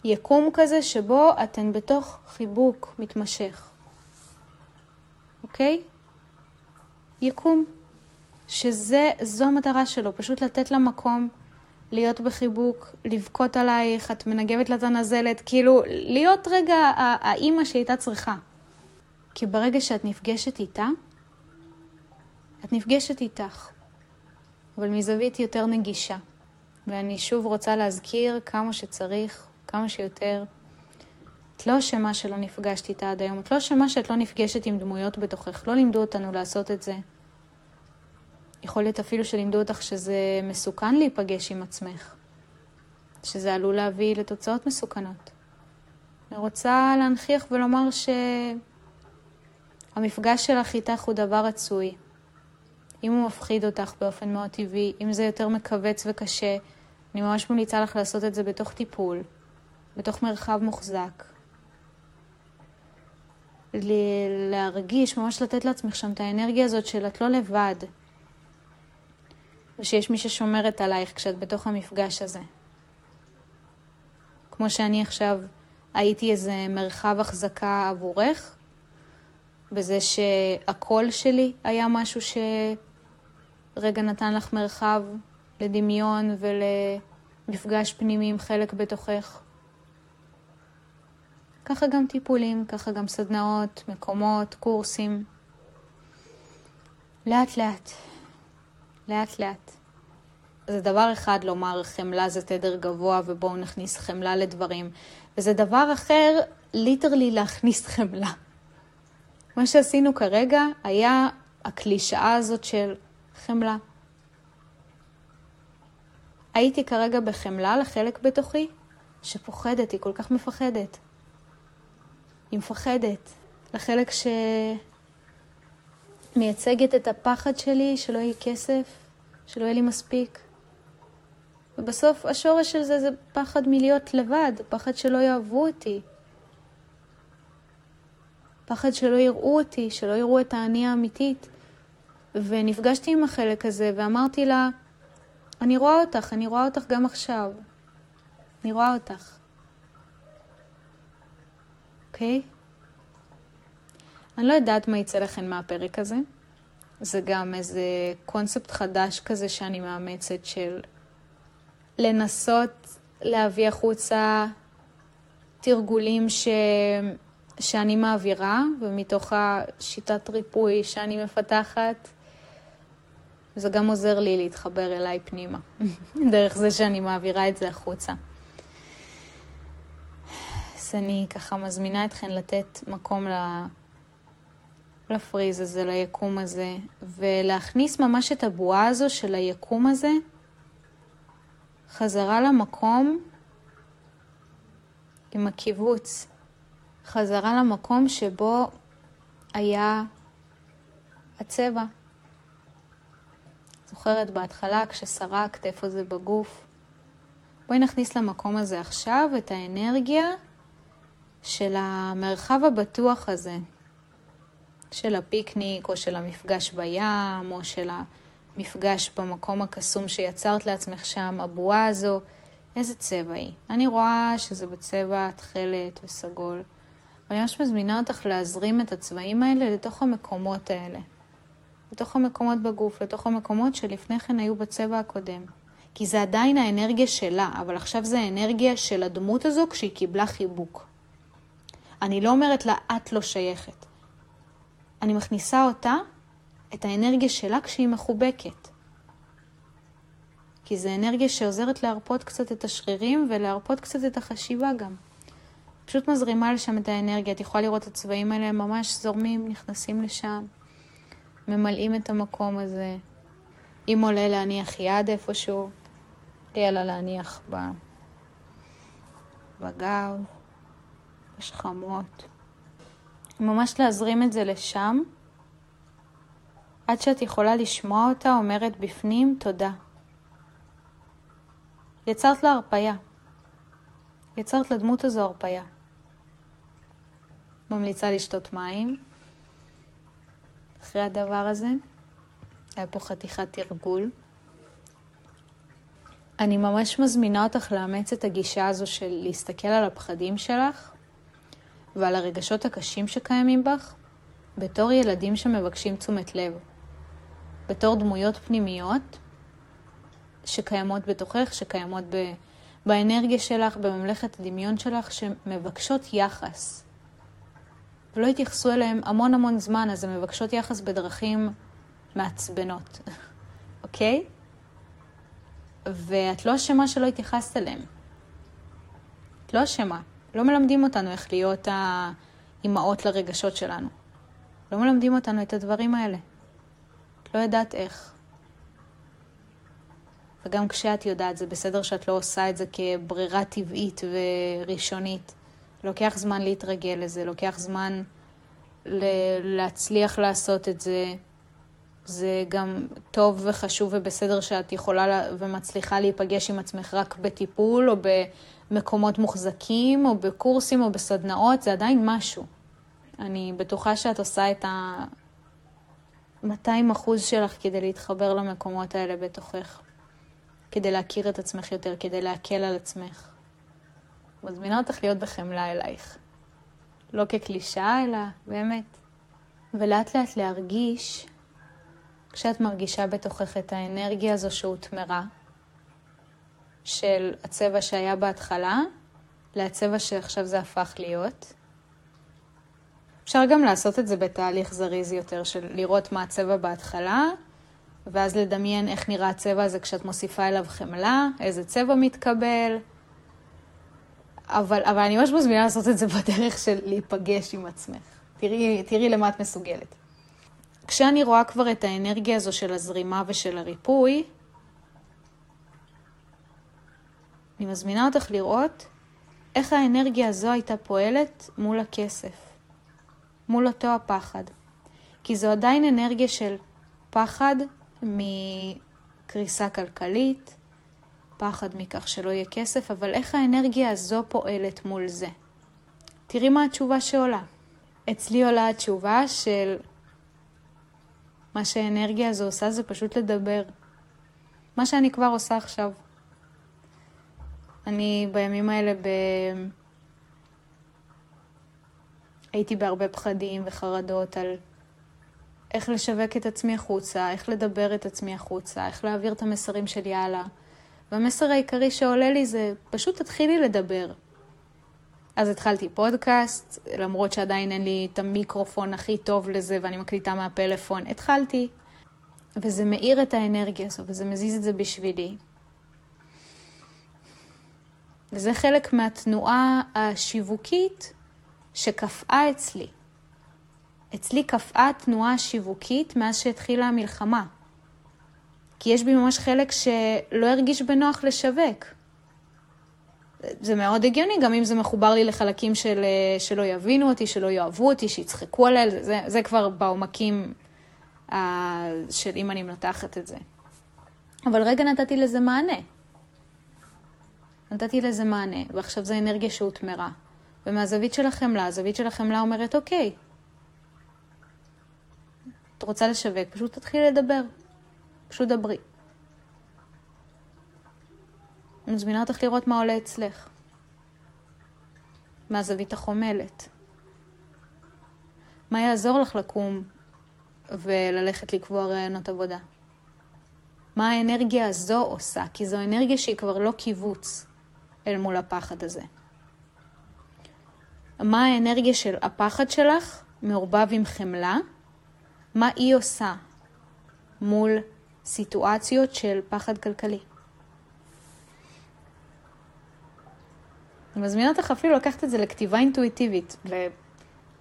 יקום כזה שבו אתן בתוך חיבוק מתמשך, אוקיי? יקום, שזו המטרה שלו, פשוט לתת לה מקום, להיות בחיבוק, לבכות עלייך, את מנגבת לה את הנזלת, כאילו להיות רגע האימא שהייתה צריכה. כי ברגע שאת נפגשת איתה, את נפגשת איתך, אבל מזווית יותר נגישה. ואני שוב רוצה להזכיר כמה שצריך כמה שיותר. את לא אשמה שלא נפגשת איתה עד היום, את לא אשמה שאת לא נפגשת עם דמויות בתוכך, לא לימדו אותנו לעשות את זה. יכול להיות אפילו שלימדו אותך שזה מסוכן להיפגש עם עצמך, שזה עלול להביא לתוצאות מסוכנות. אני רוצה להנכיח ולומר שהמפגש שלך איתך הוא דבר רצוי. אם הוא מפחיד אותך באופן מאוד טבעי, אם זה יותר מכווץ וקשה, אני ממש ממליצה לך לעשות את זה בתוך טיפול, בתוך מרחב מוחזק. להרגיש, ממש לתת לעצמך שם את האנרגיה הזאת של את לא לבד, ושיש מי ששומרת עלייך כשאת בתוך המפגש הזה. כמו שאני עכשיו הייתי איזה מרחב החזקה עבורך, בזה שהקול שלי היה משהו שרגע נתן לך מרחב לדמיון ולמפגש פנימי עם חלק בתוכך. ככה גם טיפולים, ככה גם סדנאות, מקומות, קורסים. לאט לאט, לאט לאט. זה דבר אחד לומר חמלה זה תדר גבוה ובואו נכניס חמלה לדברים, וזה דבר אחר ליטרלי להכניס חמלה. מה שעשינו כרגע היה הקלישאה הזאת של חמלה. הייתי כרגע בחמלה לחלק בתוכי שפוחדת, היא כל כך מפחדת. היא מפחדת. לחלק שמייצגת את הפחד שלי שלא יהיה כסף, שלא יהיה לי מספיק. ובסוף השורש של זה זה פחד מלהיות לבד, פחד שלא יאהבו אותי. פחד שלא יראו אותי, שלא יראו את האני האמיתית. ונפגשתי עם החלק הזה ואמרתי לה, אני רואה אותך, אני רואה אותך גם עכשיו. אני רואה אותך. אוקיי? אני לא יודעת מה יצא לכם מהפרק הזה. זה גם איזה קונספט חדש כזה שאני מאמצת של לנסות להביא החוצה תרגולים ש... שאני מעבירה, ומתוך השיטת ריפוי שאני מפתחת, זה גם עוזר לי להתחבר אליי פנימה, דרך זה שאני מעבירה את זה החוצה. אני ככה מזמינה אתכן לתת מקום לפריז הזה, ליקום הזה, ולהכניס ממש את הבועה הזו של היקום הזה חזרה למקום עם הקיבוץ, חזרה למקום שבו היה הצבע. זוכרת בהתחלה כשסרקת איפה זה בגוף? בואי נכניס למקום הזה עכשיו את האנרגיה של המרחב הבטוח הזה, של הפיקניק או של המפגש בים או של המפגש במקום הקסום שיצרת לעצמך שם, הבועה הזו, איזה צבע היא? אני רואה שזה בצבע תכלת וסגול. ואני ממש מזמינה אותך להזרים את הצבעים האלה לתוך המקומות האלה. לתוך המקומות בגוף, לתוך המקומות שלפני כן היו בצבע הקודם. כי זה עדיין האנרגיה שלה, אבל עכשיו זה האנרגיה של הדמות הזו כשהיא קיבלה חיבוק. אני לא אומרת לה, את לא שייכת. אני מכניסה אותה, את האנרגיה שלה, כשהיא מחובקת. כי זה אנרגיה שעוזרת להרפות קצת את השרירים ולהרפות קצת את החשיבה גם. פשוט מזרימה לשם את האנרגיה. את יכולה לראות את הצבעים האלה, הם ממש זורמים, נכנסים לשם, ממלאים את המקום הזה. אם עולה להניח יד איפשהו, יאללה להניח ב... בשכמות. ממש להזרים את זה לשם, עד שאת יכולה לשמוע אותה אומרת בפנים תודה. יצרת לה הרפייה. יצרת לדמות הזו הרפייה. ממליצה לשתות מים אחרי הדבר הזה. היה פה חתיכת תרגול. אני ממש מזמינה אותך לאמץ את הגישה הזו של להסתכל על הפחדים שלך ועל הרגשות הקשים שקיימים בך בתור ילדים שמבקשים תשומת לב, בתור דמויות פנימיות שקיימות בתוכך, שקיימות ב... באנרגיה שלך, בממלכת הדמיון שלך, שמבקשות יחס. ולא התייחסו אליהם המון המון זמן, אז הן מבקשות יחס בדרכים מעצבנות, אוקיי? ואת לא אשמה שלא התייחסת אליהם. את לא אשמה. לא מלמדים אותנו איך להיות האימהות לרגשות שלנו. לא מלמדים אותנו את הדברים האלה. את לא יודעת איך. וגם כשאת יודעת, זה בסדר שאת לא עושה את זה כברירה טבעית וראשונית. לוקח זמן להתרגל לזה, לוקח זמן ל- להצליח לעשות את זה זה גם טוב וחשוב ובסדר שאת יכולה ומצליחה להיפגש עם עצמך רק בטיפול או במקומות מוחזקים או בקורסים או בסדנאות, זה עדיין משהו. אני בטוחה שאת עושה את ה-200 אחוז שלך כדי להתחבר למקומות האלה בתוכך, כדי להכיר את עצמך יותר, כדי להקל על עצמך. מזמינה אותך להיות בחמלה אלייך. לא כקלישאה, אלא באמת. ולאט לאט להרגיש, כשאת מרגישה בתוכך את האנרגיה הזו שהותמרה, של הצבע שהיה בהתחלה, לצבע שעכשיו זה הפך להיות. אפשר גם לעשות את זה בתהליך זריז יותר, של לראות מה הצבע בהתחלה, ואז לדמיין איך נראה הצבע הזה כשאת מוסיפה אליו חמלה, איזה צבע מתקבל. אבל, אבל אני ממש מזמינה לעשות את זה בדרך של להיפגש עם עצמך. תראי, תראי למה את מסוגלת. כשאני רואה כבר את האנרגיה הזו של הזרימה ושל הריפוי, אני מזמינה אותך לראות איך האנרגיה הזו הייתה פועלת מול הכסף, מול אותו הפחד. כי זו עדיין אנרגיה של פחד מקריסה כלכלית, פחד מכך שלא יהיה כסף, אבל איך האנרגיה הזו פועלת מול זה? תראי מה התשובה שעולה. אצלי עולה התשובה של מה שהאנרגיה הזו עושה זה פשוט לדבר. מה שאני כבר עושה עכשיו. אני בימים האלה ב... הייתי בהרבה פחדים וחרדות על איך לשווק את עצמי החוצה, איך לדבר את עצמי החוצה, איך להעביר את המסרים שלי הלאה. והמסר העיקרי שעולה לי זה פשוט תתחילי לדבר. אז התחלתי פודקאסט, למרות שעדיין אין לי את המיקרופון הכי טוב לזה ואני מקליטה מהפלאפון, התחלתי. וזה מאיר את האנרגיה הזו וזה מזיז את זה בשבילי. וזה חלק מהתנועה השיווקית שקפאה אצלי. אצלי קפאה תנועה שיווקית מאז שהתחילה המלחמה. כי יש בי ממש חלק שלא הרגיש בנוח לשווק. זה מאוד הגיוני, גם אם זה מחובר לי לחלקים של, שלא יבינו אותי, שלא יאהבו אותי, שיצחקו עליי, זה, זה כבר בעומקים uh, של אם אני מנתחת את זה. אבל רגע נתתי לזה מענה. נתתי לזה מענה, ועכשיו זו אנרגיה שהותמרה. ומהזווית של החמלה, הזווית של החמלה אומרת, אוקיי, את רוצה לשווק, פשוט תתחילי לדבר. פשוט דברי. אני מזמינה אותך לראות מה עולה אצלך. מהזווית החומלת. מה יעזור לך לקום וללכת לקבוע רעיונות עבודה? מה האנרגיה הזו עושה? כי זו אנרגיה שהיא כבר לא קיבוץ אל מול הפחד הזה. מה האנרגיה של הפחד שלך מעורבב עם חמלה? מה היא עושה מול סיטואציות של פחד כלכלי? אני מזמינה אותך אפילו לקחת את זה לכתיבה אינטואיטיבית,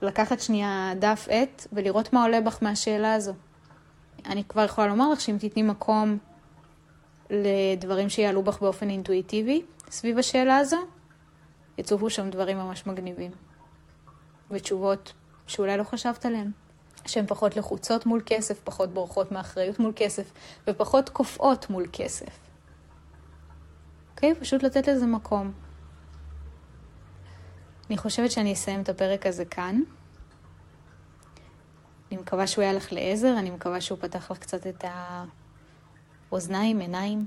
ולקחת שנייה דף עט ולראות מה עולה בך מהשאלה הזו. אני כבר יכולה לומר לך שאם תתני מקום לדברים שיעלו בך באופן אינטואיטיבי סביב השאלה הזו, יצופו שם דברים ממש מגניבים. ותשובות שאולי לא חשבת עליהן. שהן פחות לחוצות מול כסף, פחות בורחות מאחריות מול כסף, ופחות קופאות מול כסף. אוקיי? Okay? פשוט לתת לזה מקום. אני חושבת שאני אסיים את הפרק הזה כאן. אני מקווה שהוא היה לך לעזר, אני מקווה שהוא פתח לך קצת את האוזניים, עיניים.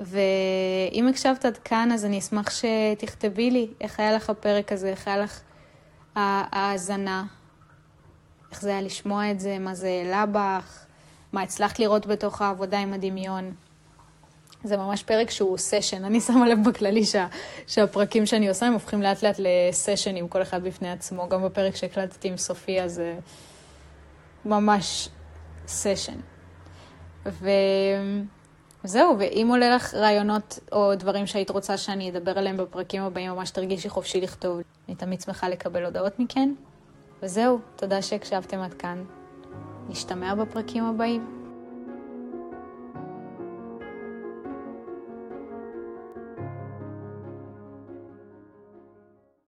ואם הקשבת עד כאן, אז אני אשמח שתכתבי לי איך היה לך הפרק הזה, איך היה לך ההאזנה, איך זה היה לשמוע את זה, מה זה העלה בך, מה הצלחת לראות בתוך העבודה עם הדמיון. זה ממש פרק שהוא סשן. אני שמה לב בכללי שה, שהפרקים שאני עושה הם הופכים לאט לאט לסשנים, כל אחד בפני עצמו. גם בפרק שהקלטתי עם סופיה זה ממש סשן. וזהו, ואם עולה לך רעיונות או דברים שהיית רוצה שאני אדבר עליהם בפרקים הבאים, ממש תרגישי חופשי לכתוב. אני תמיד שמחה לקבל הודעות מכן. וזהו, תודה שהקשבתם עד כאן. נשתמע בפרקים הבאים.